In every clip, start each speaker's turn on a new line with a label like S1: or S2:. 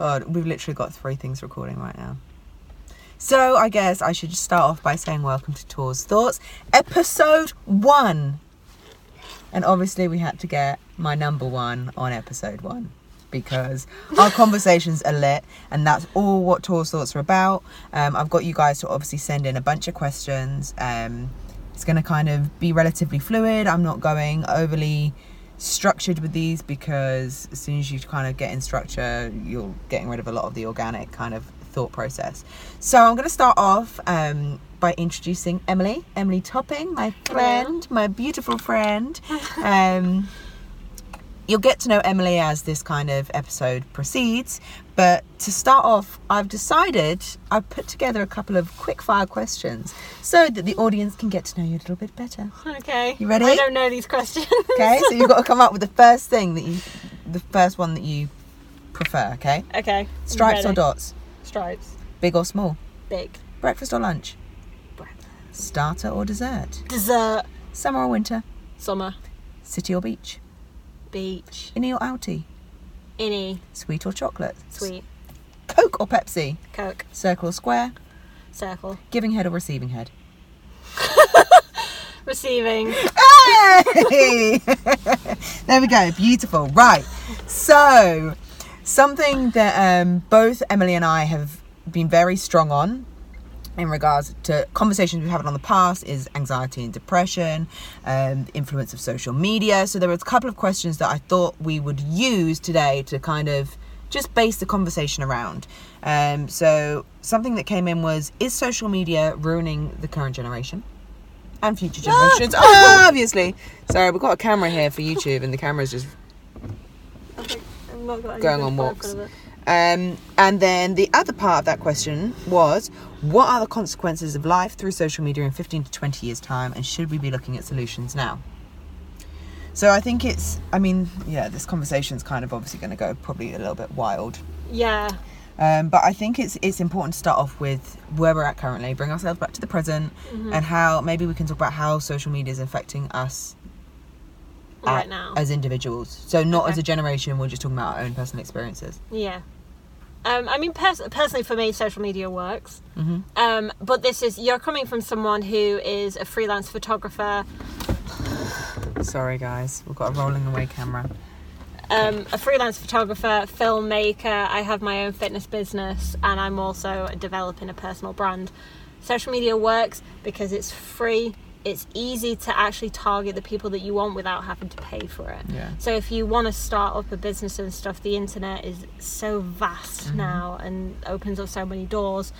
S1: God, we've literally got three things recording right now. So I guess I should just start off by saying welcome to Tours Thoughts, episode one. And obviously we had to get my number one on episode one because our conversations are lit and that's all what Tours Thoughts are about. Um, I've got you guys to obviously send in a bunch of questions. Um, it's going to kind of be relatively fluid. I'm not going overly structured with these because as soon as you kind of get in structure, you're getting rid of a lot of the organic kind of thought process. So I'm going to start off um, by introducing Emily, Emily Topping, my friend, my beautiful friend. Um, you'll get to know Emily as this kind of episode proceeds. But to start off, I've decided I've put together a couple of quick fire questions so that the audience can get to know you a little bit better.
S2: Okay.
S1: You ready?
S2: I don't know these questions.
S1: Okay, so you've got to come up with the first thing that you, the first one that you prefer. Okay,
S2: okay.
S1: stripes or dots,
S2: Stripes.
S1: big or small,
S2: Big.
S1: breakfast or lunch,
S2: Breakfast.
S1: starter or dessert,
S2: Dessert.
S1: summer or winter,
S2: Summer.
S1: city or beach,
S2: Beach.
S1: innie or outie,
S2: Innie.
S1: sweet or chocolate,
S2: Sweet.
S1: Coke or Pepsi,
S2: Coke.
S1: circle or square,
S2: Circle.
S1: giving head or receiving head.
S2: Receiving.
S1: Hey! there we go. Beautiful. Right. So, something that um, both Emily and I have been very strong on in regards to conversations we've had on the past is anxiety and depression, um, influence of social media. So, there was a couple of questions that I thought we would use today to kind of just base the conversation around. Um, so, something that came in was Is social media ruining the current generation? and future generations, obviously. Sorry, we've got a camera here for YouTube, and the camera's just. Going on walks.
S2: Front of it.
S1: Um, and then the other part of that question was, what are the consequences of life through social media in 15 to 20 years' time, and should we be looking at solutions now? So I think it's, I mean, yeah, this conversation's kind of obviously going to go probably a little bit wild.
S2: Yeah.
S1: Um, but I think it's it's important to start off with where we're at currently, bring ourselves back to the present,
S2: Mm-hmm.
S1: and how maybe we can talk about how social media is affecting us
S2: Right
S1: at-
S2: now.
S1: as individuals. So not
S2: Okay.
S1: as a generation, we're just talking about our own personal experiences.
S2: Yeah. Um, I mean, pers- personally, for me, social media works.
S1: hmm
S2: Um, but this is you're coming from someone who is a freelance photographer,
S1: Sorry, guys, we've got a rolling away camera.
S2: um, a freelance photographer, filmmaker. I have my own fitness business, and I'm also developing a personal brand. Social media works because it's free. It's easy to actually target the people that you want without having to pay for it.
S1: Yeah.
S2: So if you want to start up a business and stuff, the internet is so vast
S1: Mm-hmm.
S2: now and opens up so many doors.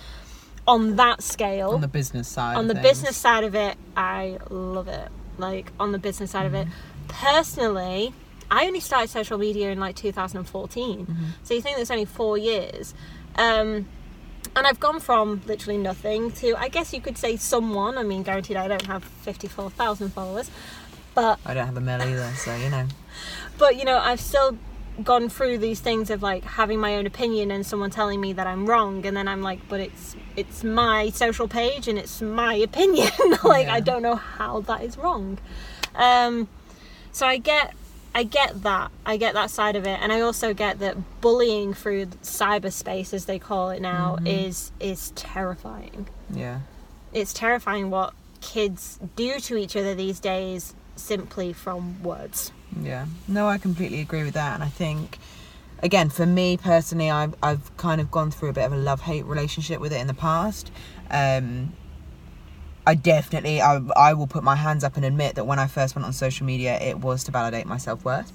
S2: On that scale,
S1: On the business side.
S2: on the
S1: things.
S2: business side of it, I love it. Like on the business side of it, personally, I only started social media in like 2014. So you think that's only four years, um, and I've gone from literally nothing to I guess you could say someone. I mean, guaranteed I don't have 54,000 followers, but
S1: I don't have a mill either, so you know.
S2: but you know I've still gone through these things of like having my own opinion and someone telling me that I'm wrong and then I'm like but it's it's my social page and it's my opinion like
S1: Yeah.
S2: I don't know how that is wrong um so I get I get that. I get that side of it. And I also get that bullying through cyberspace as they call it now is is terrifying.
S1: Yeah.
S2: it's terrifying what kids do to each other these days simply from words.
S1: Yeah, no, I completely agree with that, and I think, again, for me personally, I've I've kind of gone through a bit of a love hate relationship with it in the past. Um, I definitely, I I will put my hands up and admit that when I first went on social media, it was to validate my self worth.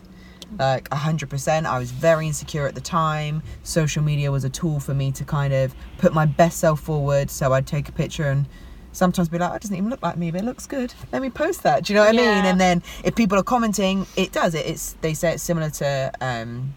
S1: Like hundred percent, I was very insecure at the time. Social media was a tool for me to kind of put my best self forward. So I'd take a picture and sometimes be like, "Oh, it doesn't even look like me, but it looks good. Let me post that." Do you know what I mean? And then if people are commenting, it does it. It's they say it's similar to um,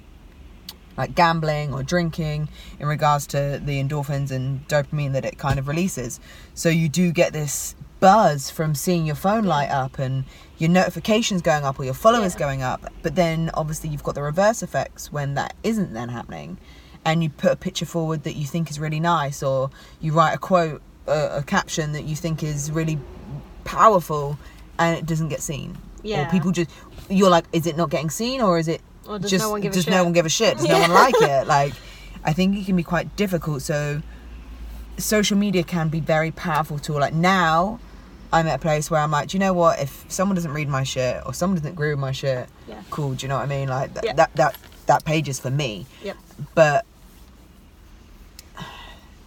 S1: like gambling or drinking in regards to the endorphins and dopamine that it kind of releases. So you do get this buzz from seeing your phone light up and your notifications going up or your followers
S2: Yeah.
S1: going up. But then obviously you've got the reverse effects when that isn't then happening. And you put a picture forward that you think is really nice, or you write a quote, a, a caption that you think is really powerful, and it doesn't get seen.
S2: Yeah.
S1: Or people just you're like, is it not getting seen or is it
S2: Or does
S1: just
S2: no one give a
S1: does
S2: shit?
S1: no one give a shit? Does no one like it? Like I think it can be quite difficult. So social media can be very powerful tool. Like now I'm at a place where I'm like, do you know what? If someone doesn't read my shit or someone doesn't agree with my shit,
S2: Yeah.
S1: cool. Do you know what I mean? Like th-
S2: Yeah.
S1: that that that page is for me.
S2: Yep.
S1: But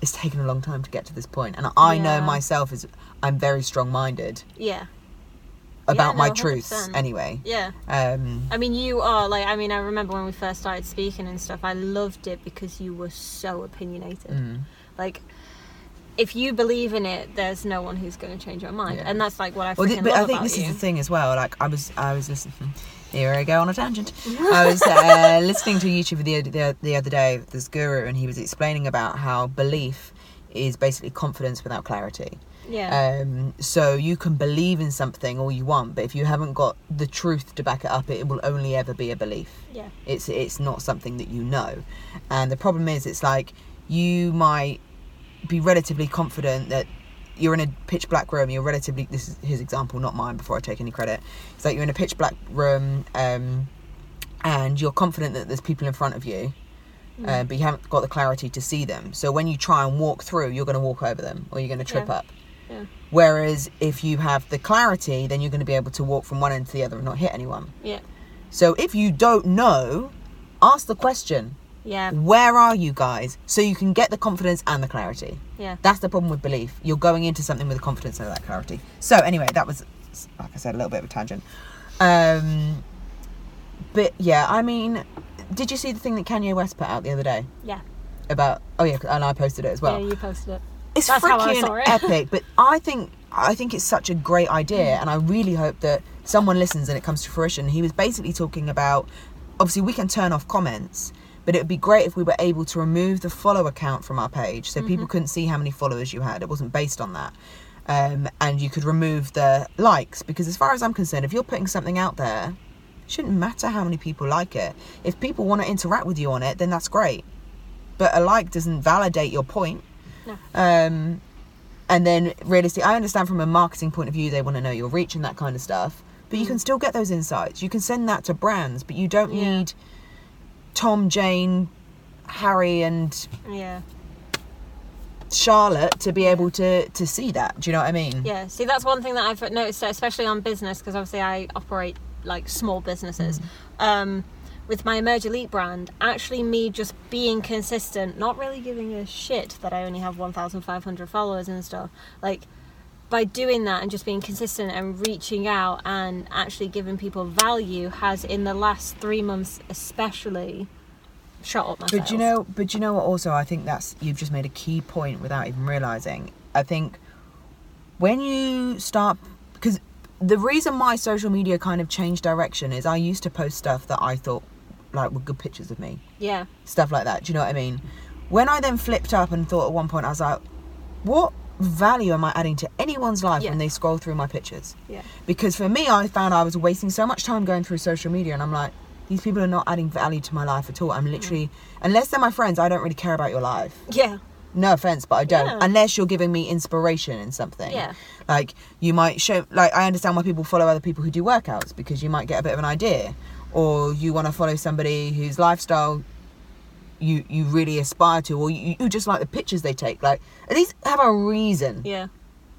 S1: it's taken a long time to get to this point, and I know myself is I'm very strong-minded
S2: Yeah.
S1: About
S2: no,
S1: my truths
S2: 100%.
S1: anyway.
S2: Yeah.
S1: Um,
S2: I mean, you are like. I mean, I remember when we first started speaking and stuff. I loved it because you were so opinionated.
S1: mm,
S2: Like, if you believe in it, there's no one who's going to change your mind,
S1: Yeah.
S2: and that's like what I
S1: well, th- but I think this
S2: you.
S1: is the thing as well. Like I was, I was listening. Here I go on a tangent. I was uh, listening to YouTube the, the the other day. This guru, and he was explaining about how belief is basically confidence without clarity.
S2: Yeah.
S1: Um, so you can believe in something all you want, but if you haven't got the truth to back it up, it will only ever be a belief.
S2: yeah.
S1: It's it's not something that you know, and the problem is, it's like you might be relatively confident that you're in a pitch black room. You're relatively this is his example, not mine. Before I take any credit, it's like you're in a pitch black room, um, and you're confident that there's people in front of you. Uh, but you haven't got the clarity to see them. So when you try and walk through, you're going to walk over them, or you're going to trip
S2: Yeah.
S1: up.
S2: Yeah.
S1: Whereas if you have the clarity, then you're going to be able to walk from one end to the other and not hit anyone.
S2: Yeah.
S1: So if you don't know, ask the question
S2: Yeah.
S1: where are you guys? So you can get the confidence and the clarity.
S2: Yeah.
S1: That's the problem with belief. You're going into something with the confidence and that clarity. So anyway, that was, like I said, a little bit of a tangent. Um, but yeah, I mean, did you see the thing that Kanye West put out the other day
S2: Yeah.
S1: about? Oh yeah, and I posted it as well.
S2: yeah. You posted it.
S1: It's
S2: That's
S1: freaking
S2: it.
S1: epic, but I think I think it's such a great idea, and I really hope that someone listens and it comes to fruition. He was basically talking about, obviously, we can turn off comments, but it would be great if we were able to remove the follow account from our page, so people couldn't see how many followers you had. It wasn't based on that, um, and you could remove the likes because, as far as I'm concerned, if you're putting something out there, shouldn't matter how many people like it. If people want to interact with you on it, then that's great. But a like doesn't validate your point.
S2: No.
S1: Um, and then realistically, I understand from a marketing point of view, they want to know your reach and that kind of stuff. But you can still get those insights. You can send that to brands, but you don't
S2: Yeah.
S1: need Tom, Jane, Harry, and
S2: Yeah.
S1: Charlotte to be able to to see that. Do you know what I mean?
S2: Yeah, see, that's one thing that I've noticed, especially on business, because obviously I operate like small businesses. Um, with my Emerge Elite brand, actually, me just being consistent, not really giving a shit that I only have 1,500 followers and stuff. Like, by doing that and just being consistent and reaching out and actually giving people value, has in the last three months, especially, shot up my
S1: But you know, but you know what? Also, I think that's you've just made a key point without even realizing. I think when you start, because the reason my social media kind of changed direction is I used to post stuff that I thought like were good pictures of me,
S2: Yeah,
S1: stuff like that. Do you know what I mean? When I then flipped up and thought at one point, I was like, what value am I adding to anyone's life
S2: Yeah.
S1: when they scroll through my pictures?
S2: yeah,
S1: because for me i found i was wasting so much time going through social media and i'm like these people are not adding value to my life at all i'm mm. literally unless they're my friends i don't really care about your life
S2: yeah,
S1: no offense but i don't
S2: Yeah.
S1: unless you're giving me inspiration in something
S2: Yeah.
S1: like you might show like i understand why people follow other people who do workouts because you might get a bit of an idea or you want to follow somebody whose lifestyle you you really aspire to or you, you just like the pictures they take like at least have a reason
S2: yeah,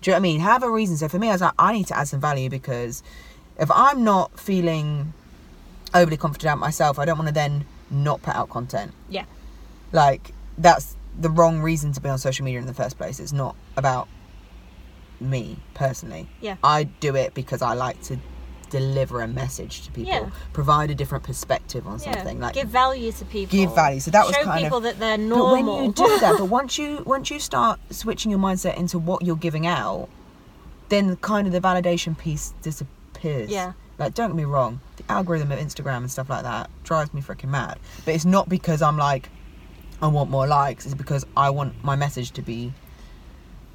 S1: do you know what I mean? Have a reason. So for me, I was like, I need to add some value because if I'm not feeling overly confident about myself, I don't want to then not put out content.
S2: yeah,
S1: Like that's the wrong reason to be on social media in the first place. It's not about me personally.
S2: Yeah.
S1: I do it because I like to deliver a message to people,
S2: Yeah.
S1: provide a different perspective on
S2: yeah.
S1: something. Like
S2: give value to people.
S1: give value. So that was
S2: Show
S1: kind
S2: people
S1: of
S2: that they're normal.
S1: but when you do that, but once you once you start switching your mindset into what you're giving out, then kind of the validation piece disappears.
S2: Yeah.
S1: Like don't get me wrong, the algorithm of Instagram and stuff like that drives me freaking mad. But it's not because I'm like I want more likes, is because I want my message to be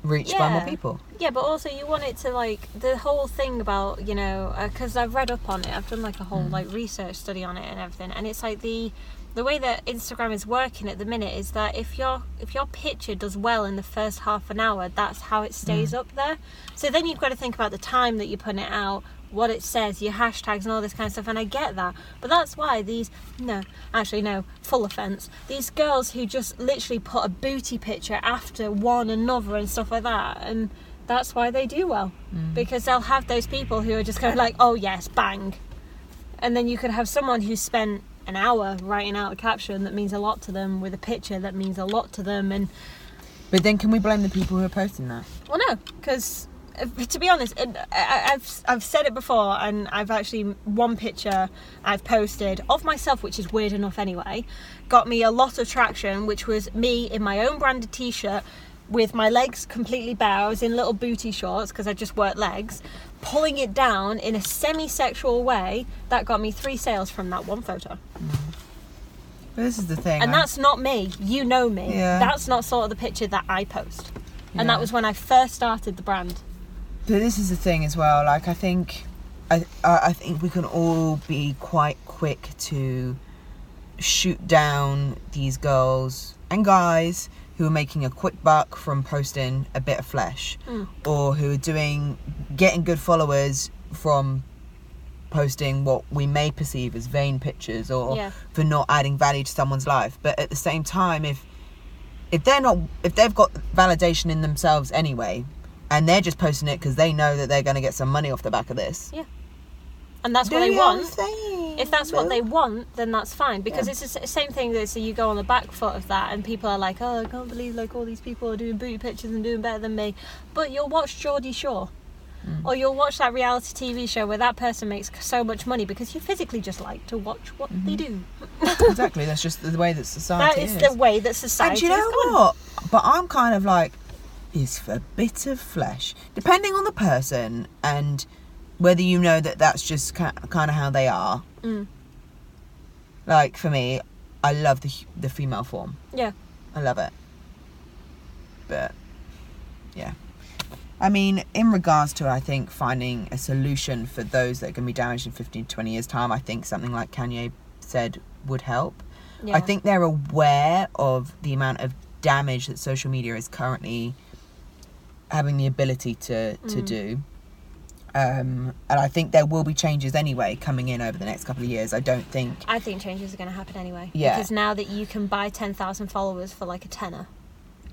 S1: reached by more people.
S2: Yeah, but also you want it to like the whole thing about you know because I've read up on it. I've done like a whole
S1: Mm.
S2: like research study on it and everything, and it's like the the way that Instagram is working at the minute is that if your if your picture does well in the first half an hour, that's how it stays
S1: Mm.
S2: up there. So then you've got to think about the time that you're putting it out, what it says, your hashtags and all this kind of stuff. And I get that, but that's why these no, actually no, full offense. These girls who just literally put a booty picture after one another and stuff like that, and that's why they do well
S1: Mm.
S2: because they'll have those people who are just going like, oh yes, bang, and then you could have someone who spent an hour writing out a caption that means a lot to them with a picture that means a lot to them and
S1: But then, can we blame the people who are posting that?
S2: well no because to be honest I- I've, I've said it before and I've actually one picture I've posted of myself which is weird enough anyway got me a lot of traction which was me in my own branded t-shirt with my legs completely bare I was in little booty shorts because I just worked legs pulling it down in a semi-sexual way that got me three sales from that one photo
S1: But this is the thing.
S2: And
S1: I-
S2: that's not me. You know me.
S1: Yeah.
S2: That's not sort of the picture that I post. And
S1: Yeah.
S2: that was when I first started the brand.
S1: But this is the thing as well. Like I think, I I think we can all be quite quick to shoot down these girls and guys who are making a quick buck from posting a bit of flesh,
S2: Mm.
S1: or who are doing getting good followers from posting what we may perceive as vain pictures or
S2: Yeah.
S1: for not adding value to someone's life. But at the same time, if if they're not if they've got validation in themselves anyway and they're just posting it because they know that they're going to get some money off the back of this Yeah.
S2: And that's what they want.
S1: thing,
S2: If that's what they want, then that's fine. Because
S1: Yeah.
S2: it's the same thing that so you go on the back foot of that and people are like, oh, I can't believe like all these people are doing booty pictures and doing better than me. But you'll watch Geordie Shore.
S1: Mm.
S2: Or you'll watch that reality TV show where that person makes so much money because you physically just like to watch what they do.
S1: exactly that's just the way that
S2: That
S1: society
S2: is
S1: is
S2: the way that society
S1: And you know what but i'm kind of like is for a bit of flesh depending on the person and whether you know that that's just kind of how they are
S2: Mm.
S1: like for me i love the the female form
S2: Yeah.
S1: I love it. But yeah. I mean, in regards to I think finding a solution for those that are going to be damaged in 15 20 years time, I think something like Kanye said would help.
S2: Yeah.
S1: I think they're aware of the amount of damage that social media is currently having the ability to to
S2: Mm.
S1: do. Um, and I think there will be changes anyway coming in over the next couple of years. I don't think
S2: I think changes are going to happen anyway.
S1: Yeah.
S2: Because now that you can buy 10,000 followers for like a tenner.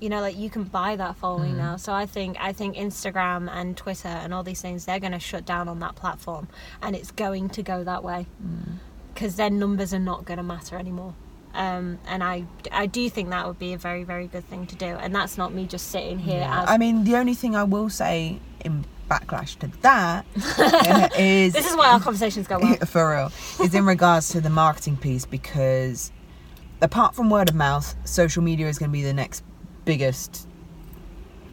S2: You know, like you can buy that following
S1: Mm.
S2: now. So I think I think Instagram and Twitter and all these things they're going to shut down on that platform and it's going to go that way.
S1: Mm.
S2: Cuz their numbers are not going to matter anymore. Um, and I, I do think that would be a very very good thing to do and that's not me just sitting here
S1: Yeah.
S2: as
S1: I mean, the only thing I will say in backlash to that is
S2: This is why our conversations go well.
S1: for real is in regards to the marketing piece because apart from word of mouth, social media is going to be the next biggest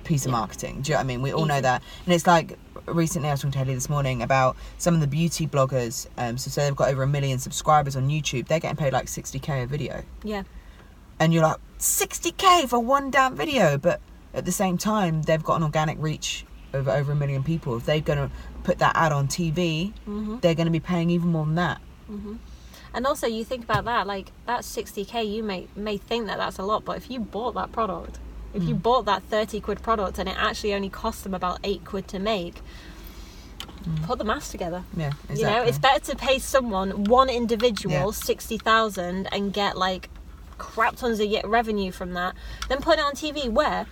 S1: piece of
S2: Yeah.
S1: marketing. Do you know what I mean? We all know that, and it's like recently I was talking to Ellie this morning about some of the beauty bloggers. Um, so say they've got over a million subscribers on YouTube, they're getting paid like sixty k a video
S2: Yeah.
S1: and you're like 60k for one damn video but at the same time they've got an organic reach of over a million people if they're going to put that ad on tv
S2: Mhm.
S1: they're going to be paying even more than that
S2: And also, you think about that, like that 60k. You may may think that that's a lot, but if you bought that product, if
S1: Mm.
S2: you bought that 30 quid product and it actually only cost them about eight quid to make, put the maths together.
S1: yeah exactly.
S2: You know, it's better to pay someone one individual
S1: Yeah.
S2: 60,000 and get like crap tons of revenue from that, than put it on TV where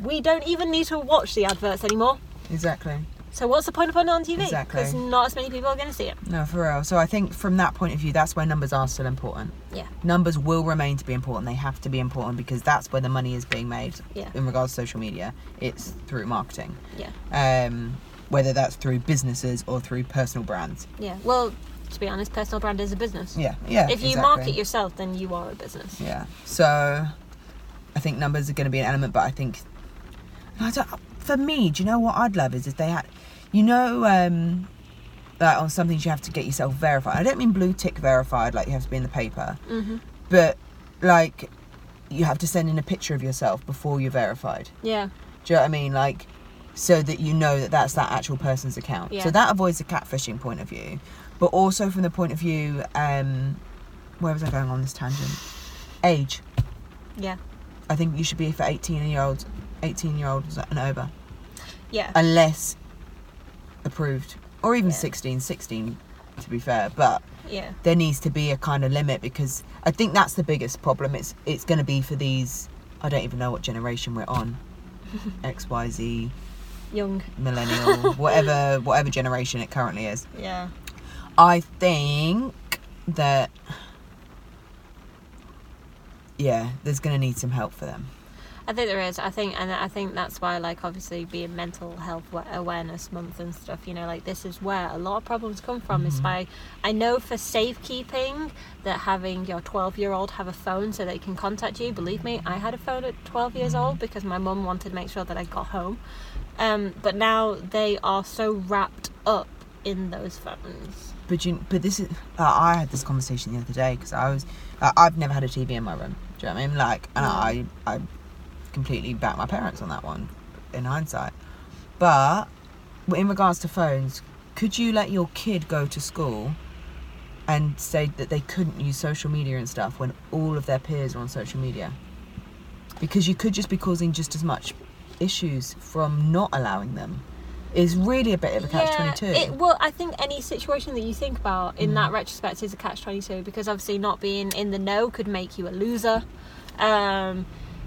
S2: we don't even need to watch the adverts anymore.
S1: exactly
S2: So what's the point of putting it on TV?
S1: Exactly.
S2: Because not as many people are going to see it.
S1: no for real so i think from that point of view that's where numbers are still important
S2: Yeah.
S1: numbers will remain to be important they have to be important because that's where the money is being made
S2: Yeah.
S1: in regards to social media it's through marketing
S2: Yeah.
S1: um, whether that's through businesses or through personal brands
S2: Yeah. Well, to be honest, personal brand is a business.
S1: yeah yeah
S2: if you
S1: exactly.
S2: market yourself, then you are a business.
S1: Yeah. So I think numbers are going to be an element, but I think I don't, for me, do you know what I'd love is if they had, you know, um, like on some things you have to get yourself verified. I don't mean blue tick verified, like you have to be in the paper,
S2: hmm
S1: but like you have to send in a picture of yourself before you're verified.
S2: Yeah.
S1: Do you know what I mean? Like, so that you know that that's that actual person's account.
S2: Yeah.
S1: So that avoids the catfishing point of view, but also from the point of view um, where was I going on this tangent? Age.
S2: Yeah.
S1: I think you should be for 18 year olds, 18 year olds and over,
S2: Yeah.
S1: unless approved, or even
S2: Yeah.
S1: 16, 16 to be fair. But
S2: yeah.
S1: there needs to be a kind of limit because I think that's the biggest problem. It's it's going to be for these. I don't even know what generation we're on. X, Y, Z,
S2: Young.
S1: millennial, whatever whatever generation it currently is.
S2: Yeah.
S1: I think that yeah, there's going to need some help for them.
S2: I think there is. I think, and I think that's why, like, obviously, being mental health awareness month and stuff. You know, like this is where a lot of problems come from. Is
S1: Mhm.
S2: by I know for safekeeping that having your twelve-year-old have a phone so they can contact you. Believe me, I had a phone at twelve years old because my mum wanted to make sure that I got home. Um, but now they are so wrapped up in those phones.
S1: But you, but this is. Uh, I had this conversation the other day because I was. Uh, I've never had a TV in my room. Do you know what I mean? Like, and I, I completely back my parents on that one, in hindsight. But in regards to phones, could you let your kid go to school and say that they couldn't use social media and stuff when all of their peers are on social media? Because you could just be causing just as much issues from not allowing them. It's really a bit of a catch twenty two.
S2: It, well, I think any situation that you think about in that retrospect is a catch twenty two because obviously not being in the know could make you a loser. Um,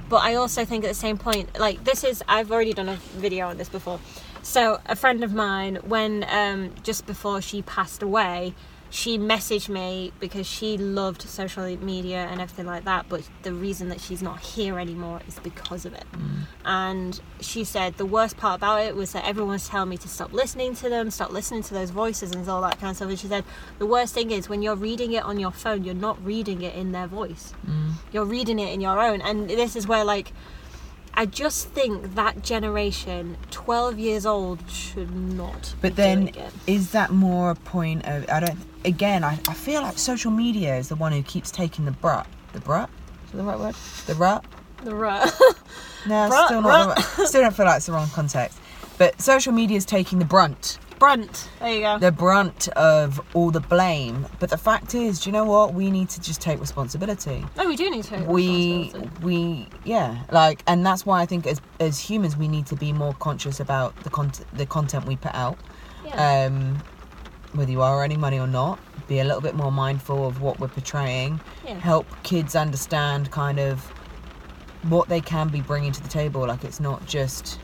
S2: but I also think at the same point, like this is I've already done a video on this before. So a friend of mine, when um, just before she passed away, she messaged me because she loved social media and everything like that. But the reason that she's not here anymore is because of it. Mm. And she said the worst part about it was that everyone was telling me to stop listening to them, stop listening to those voices and all that kind of stuff. And she said the worst thing is when you're reading it on your phone, you're not reading it in their voice. Mm. You're reading it in your own. And this is where like I just think that generation, 12 years old, should not.
S1: But then, is that more a point of? I don't. Again, I, I feel like social media is the one who keeps taking the brunt. The brunt. Is that the right word? The rut.
S2: the rut.
S1: No, still not. The right, still don't feel like it's the wrong context. But social media is taking the brunt,
S2: Brunt. There you go.
S1: the brunt of all the blame. But the fact is, do you know what? We need to just take responsibility.
S2: No, we do need to. take
S1: we
S2: responsibility.
S1: we yeah like and that's why i think as as humans we need to be more conscious about the content the content we put out
S2: Yeah.
S1: um whether you are earning money or not be a little bit more mindful of what we're portraying
S2: yeah.
S1: help kids understand kind of what they can be bringing to the table like it's not just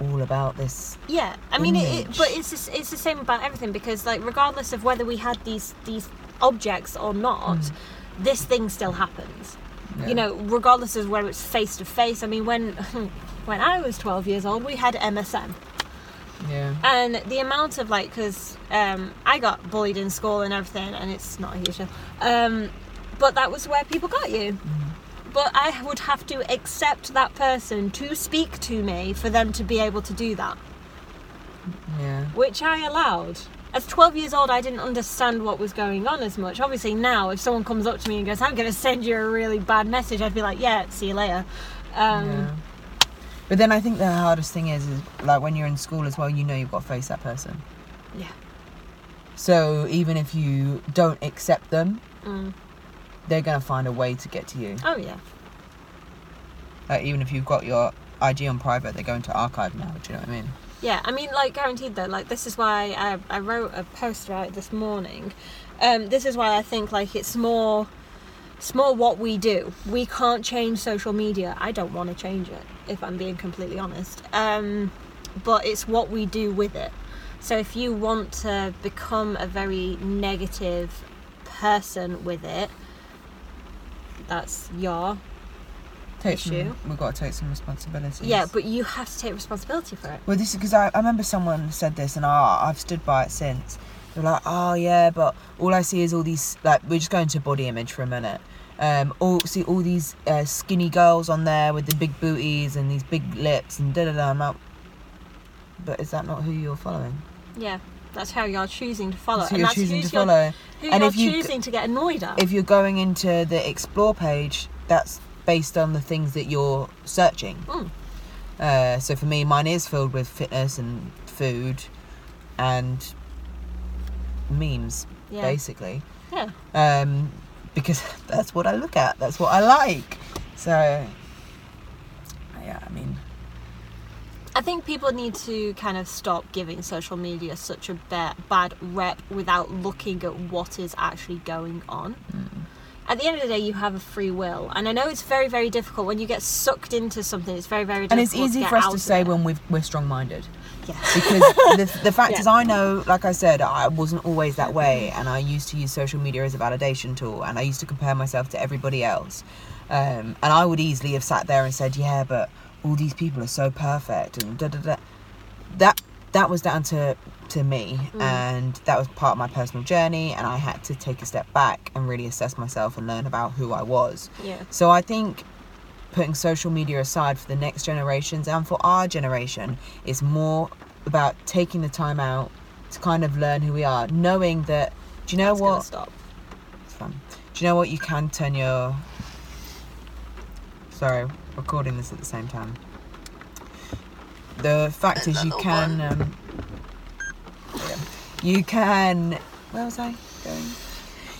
S1: all about this
S2: Yeah, I mean, it, it, but it's just, it's the same about everything because, like, regardless of whether we had these these objects or not, this thing still happens.
S1: Yeah.
S2: You know, regardless of whether it's face to face. I mean, when when I was twelve years old, we had MSN,
S1: yeah
S2: and the amount of like, because um, I got bullied in school and everything, and it's not a huge deal. Um, but that was where people got you. But I would have to accept that person to speak to me for them to be able to do that
S1: yeah
S2: which I allowed. As 12 years old, I didn't understand what was going on as much. Obviously, now, if someone comes up to me and goes, I'm going to send you a really bad message, I'd be like, yeah, see you later. Um,
S1: yeah. But then I think the hardest thing is, is like when you're in school as well, you know you've got to face that person.
S2: yeah.
S1: So even if you don't accept them,
S2: Mm.
S1: They're gonna find a way to get to you.
S2: Oh, yeah.
S1: Like even if you've got your IG on private, they're going to archive now. Do you know what I mean?
S2: Yeah, I mean, like, guaranteed though, like, this is why I, I wrote a post right this morning. Um, this is why I think, like, it's more. It's more what we do. We can't change social media. I don't want to change it, if I'm being completely honest. Um, but it's what we do with it. So if you want to become a very negative person with it, that's your
S1: Take
S2: Issue.
S1: some, we've got to take some responsibility.
S2: yeah. But you have to take responsibility for it.
S1: Well, this is because I, I remember someone said this, and I, I've stood by it since. They're like, oh yeah, but all I see is all these like we're just going to body image for a minute. Um, all see all these uh, skinny girls on there with the big booties and these big lips and da da da. I'm like, but is that not who you're following?
S2: Yeah, that's how you're choosing to follow.
S1: That's who
S2: and
S1: you're choosing to follow.
S2: Who
S1: And
S2: you're
S1: if you-
S2: choosing to get annoyed at.
S1: If you're going into the explore page, that's based on the things that you're searching.
S2: Mm.
S1: Uh, so for me, mine is filled with fitness and food and memes.
S2: Yeah.
S1: basically.
S2: Yeah.
S1: Um, because that's what I look at. That's what I like. So, yeah, I mean,
S2: I think people need to kind of stop giving social media such a ba- bad rep without looking at what is actually going on. At the end of the day, you have a free will, and I know it's very, very difficult when you get sucked into something. It's very, very difficult.
S1: and it's easy for us to say when we've, we're strong-minded.
S2: Yeah.
S1: because the, the fact
S2: Yeah.
S1: is i know like i said i wasn't always that way and i used to use social media as a validation tool and i used to compare myself to everybody else um, and i would easily have sat there and said yeah but all these people are so perfect and da da da that that was down to to me mm. and that was part of my personal journey and i had to take a step back and really assess myself and learn about who i was
S2: Yeah.
S1: so I think putting social media aside for the next generations and for our generation is more about taking the time out to kind of learn who we are, knowing that. Do you know
S2: That's
S1: what?
S2: Stop.
S1: It's fun. Do you know what? You can turn your. Sorry, recording this at the same time. The fact is, you can. Um, yeah. you can. Where was I going?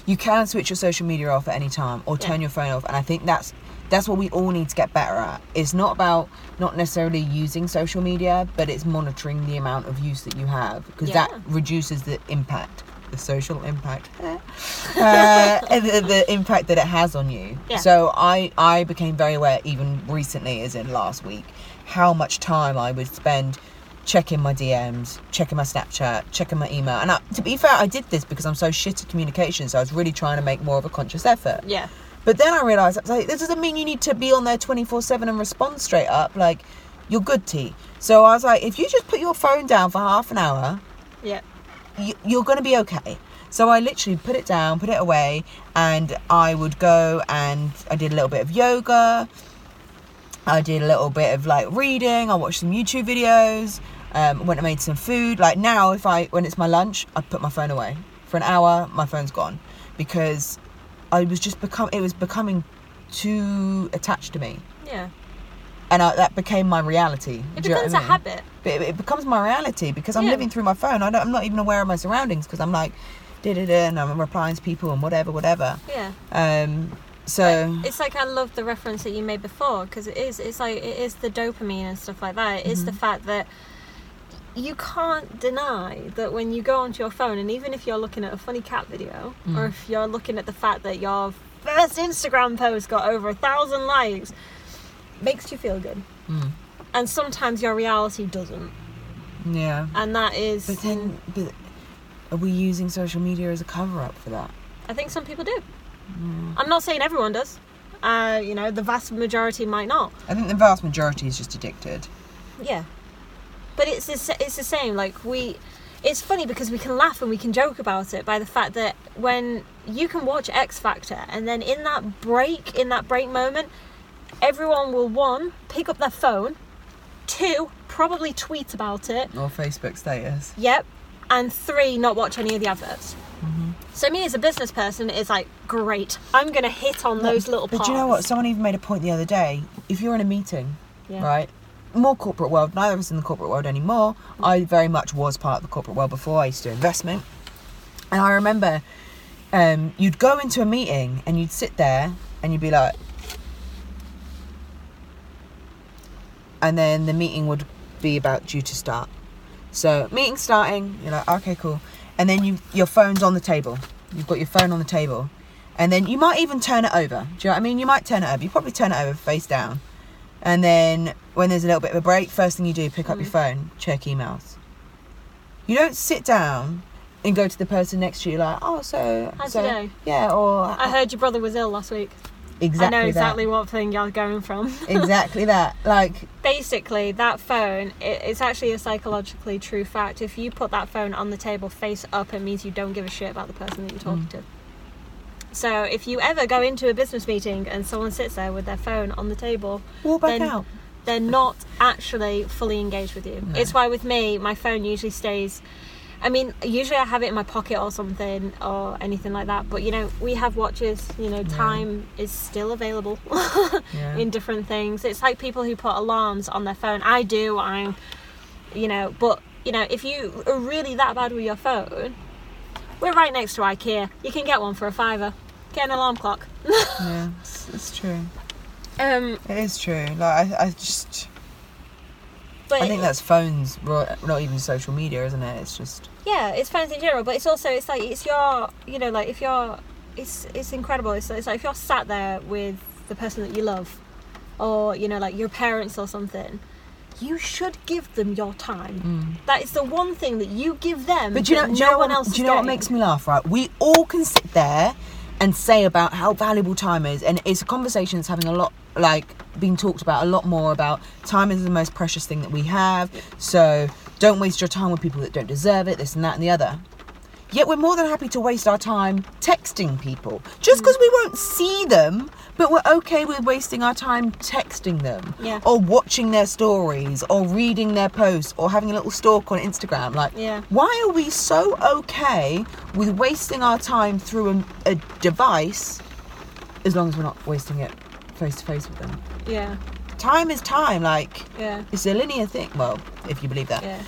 S1: You can switch your social media off at any time or turn
S2: Yeah.
S1: your phone off, and I think that's that's what we all need to get better at. It's not about not necessarily using social media, but it's monitoring the amount of use that you have because
S2: Yeah.
S1: that reduces the impact, the social impact, uh, the, the impact that it has on you.
S2: Yeah.
S1: So I I became very aware even recently, as in last week, how much time I would spend checking my DMs, checking my Snapchat, checking my email. And I, to be fair, I did this because I'm so shit at communication, so I was really trying to make more of a conscious effort.
S2: Yeah.
S1: But then I realised, I was like, this doesn't mean you need to be on there 24 7 and respond straight up. Like, you're good, T. So I was like, if you just put your phone down for half an hour,
S2: Yeah.
S1: You, you're going to be okay. So I literally put it down, put it away, and I would go and I did a little bit of yoga. I did a little bit of like reading. I watched some YouTube videos. Um, went and made some food. Like now, if I when it's my lunch, I put my phone away for an hour. My phone's gone because I was just become. It was becoming too attached to me,
S2: Yeah.
S1: And I, that became my reality.
S2: It
S1: Do you know I
S2: becomes a
S1: mean?
S2: habit.
S1: but it, it becomes my reality because I'm
S2: Yeah.
S1: living through my phone. I I'm not even aware of my surroundings because I'm like, da da da, and I'm replying to people and whatever, whatever.
S2: Yeah.
S1: Um, so
S2: It's like I love the reference that you made before because it is. It's like it is the dopamine and stuff like that. It is
S1: Mm-hmm.
S2: the fact that you can't deny that when you go onto your phone and even if you're looking at a funny cat video
S1: Mm.
S2: or if you're looking at the fact that your first Instagram post got over a thousand likes, makes you feel good.
S1: Mm.
S2: And sometimes your reality doesn't,
S1: yeah,
S2: and that is.
S1: but then, but are we using social media as a cover up for that?
S2: I think some people do.
S1: Mm.
S2: I'm not saying everyone does. Uh, you know, the vast majority might not.
S1: I think the vast majority is just addicted.
S2: Yeah, but it's the, it's the same. Like we, it's funny because we can laugh and we can joke about it by the fact that when you can watch X Factor and then in that break, in that break moment, everyone will one pick up their phone, two probably tweet about it.
S1: Or Facebook status.
S2: Yep, and three not watch any of the adverts. So me as a business person, it's like great. I'm gonna hit on those little
S1: But
S2: parts.
S1: do you know what? Someone even made a point the other day. If you're in a meeting,
S2: Yeah.
S1: right? More corporate world. Neither of us in the corporate world anymore. I very much was part of the corporate world before. I used to do investment, and I remember um, you'd go into a meeting and you'd sit there and you'd be like, and then the meeting would be about due to start. So meeting starting, you're like, okay, cool, and then you your phone's on the table. You've got your phone on the table, and then you might even turn it over. Do you know what I mean? You might turn it over. You probably turn it over face down, and then when there's a little bit of a break, first thing you do, pick up your mm. phone, check emails. You don't sit down and go to the person next to you like, oh, so,
S2: How's
S1: so yeah, or
S2: I heard your brother was ill last week.
S1: Exactly
S2: I know
S1: that.
S2: exactly what thing you're going from.
S1: exactly that. Like,
S2: Basically, that phone, it, it's actually a psychologically true fact. If you put that phone on the table face up, it means you don't give a shit about the person that you're talking
S1: Mm.
S2: to. So if you ever go into a business meeting and someone sits there with their phone on the table,
S1: walk back
S2: Then-
S1: out.
S2: they're not actually fully engaged with you.
S1: No.
S2: It's why with me, my phone usually stays. I mean, usually I have it in my pocket or something or anything like that. But you know, we have watches. You know, time is still available
S1: Yeah.
S2: in different things. It's like people who put alarms on their phone. I do. I'm, you know, but you know, if you are really that bad with your phone, we're right next to IKEA. You can get one for a fiver. Get an alarm clock.
S1: yeah, it's, it's true.
S2: Um,
S1: It is true. Like I, I just,
S2: but
S1: I think that's phones, not even social media, isn't it? It's just.
S2: yeah, it's phones in general, but it's also it's like it's your you know like if you're it's it's incredible. It's, it's like if you're sat there with the person that you love, or you know like your parents or something, you should give them your time. That is the one thing that you give them.
S1: Mm. But do you know,
S2: that
S1: do you
S2: no
S1: know
S2: one
S1: what,
S2: else.
S1: do you know what makes me laugh? Right, we all can sit there and say about how valuable time is, and it's a conversation that's having a lot, like, being talked about a lot more about time is the most precious thing that we have. So don't waste your time with people that don't deserve it. This and that and the other. Yet we're more than happy to waste our time texting people just because we won't see them, but we're okay with wasting our time texting them
S2: Yeah.
S1: or watching their stories or reading their posts or having a little stalk on Instagram. Like,
S2: Yeah.
S1: why are we so okay with wasting our time through a, a device as long as we're not wasting it face to face with them?
S2: Yeah,
S1: Time is time, like,
S2: yeah,
S1: it's a linear thing. Well, if you believe that
S2: yeah.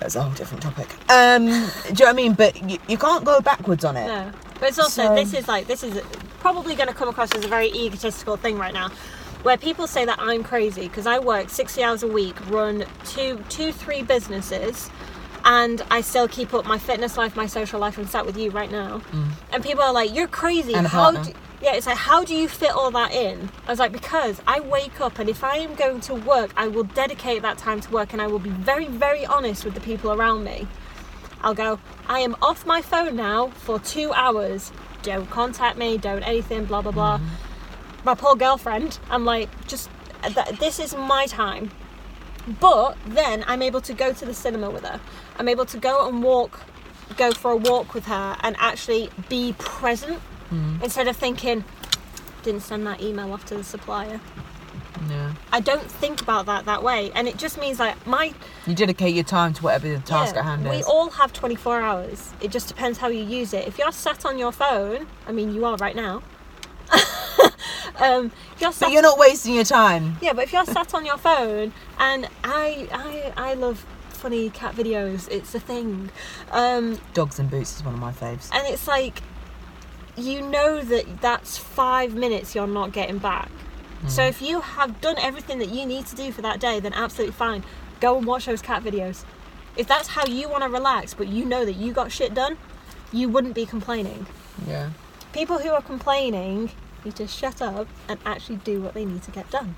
S1: that's a whole different topic. Um, do you know what I mean? But you, you can't go backwards on it.
S2: No, but it's also
S1: So-
S2: this is like this is probably going to come across as a very egotistical thing right now, where people say that I'm crazy because I work sixty hours a week, run two, two, three businesses, and I still keep up my fitness life, my social life, and sat with you right now. And people are like, "You're crazy.
S1: Mm. And
S2: How do?" Yeah, it's like, how do you fit all that in? I was like, because I wake up and if I am going to work, I will dedicate that time to work and I will be very, very honest with the people around me. I'll go, I am off my phone now for two hours. Don't contact me, don't anything, blah, blah, blah. Mm-hmm. My poor girlfriend, I'm like, just, th- this is my time. But then I'm able to go to the cinema with her. I'm able to go and walk, go for a walk with her and actually be present instead of thinking, didn't send that email off to the supplier.
S1: Yeah.
S2: I don't think about that that way. And it just means like my
S1: You dedicate your time to whatever the task
S2: yeah,
S1: at hand
S2: we
S1: is.
S2: We all have 24 hours. It just depends how you use it. If you're sat on your phone, I mean, you are right now. um, you're
S1: but you're not wasting your time.
S2: yeah, but if you're sat on your phone, and I, I, I love funny cat videos. It's a thing, um,
S1: Dogs and boots is one of my faves.
S2: and it's like, you know that that's five minutes you're not getting back. So if you have done everything that you need to do for that day, then absolutely fine. Go and watch those cat videos. If that's how you want to relax, but you know that you got shit done, you wouldn't be complaining.
S1: Yeah.
S2: People who are complaining need to shut up and actually do what they need to get done.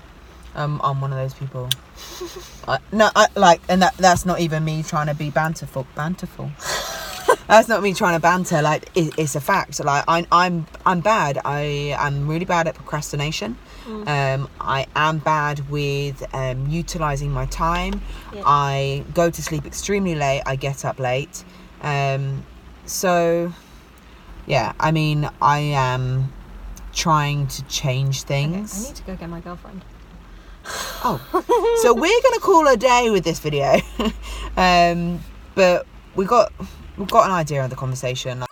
S1: Um, I'm one of those people. I, no, I, like, and that that's not even me trying to be banterful. Banterful. that's not me trying to banter. Like, it, it's a fact. Like, I, I'm I'm bad. I am really bad at procrastination. Um, I am bad with um, utilizing my time.
S2: Yeah.
S1: I go to sleep extremely late. I get up late. Um, so, yeah. I mean, I am trying to change
S2: Okay,
S1: things.
S2: I need to go get my girlfriend.
S1: Oh, so we're gonna call a day with this video, um, but we got we've got an idea of the conversation.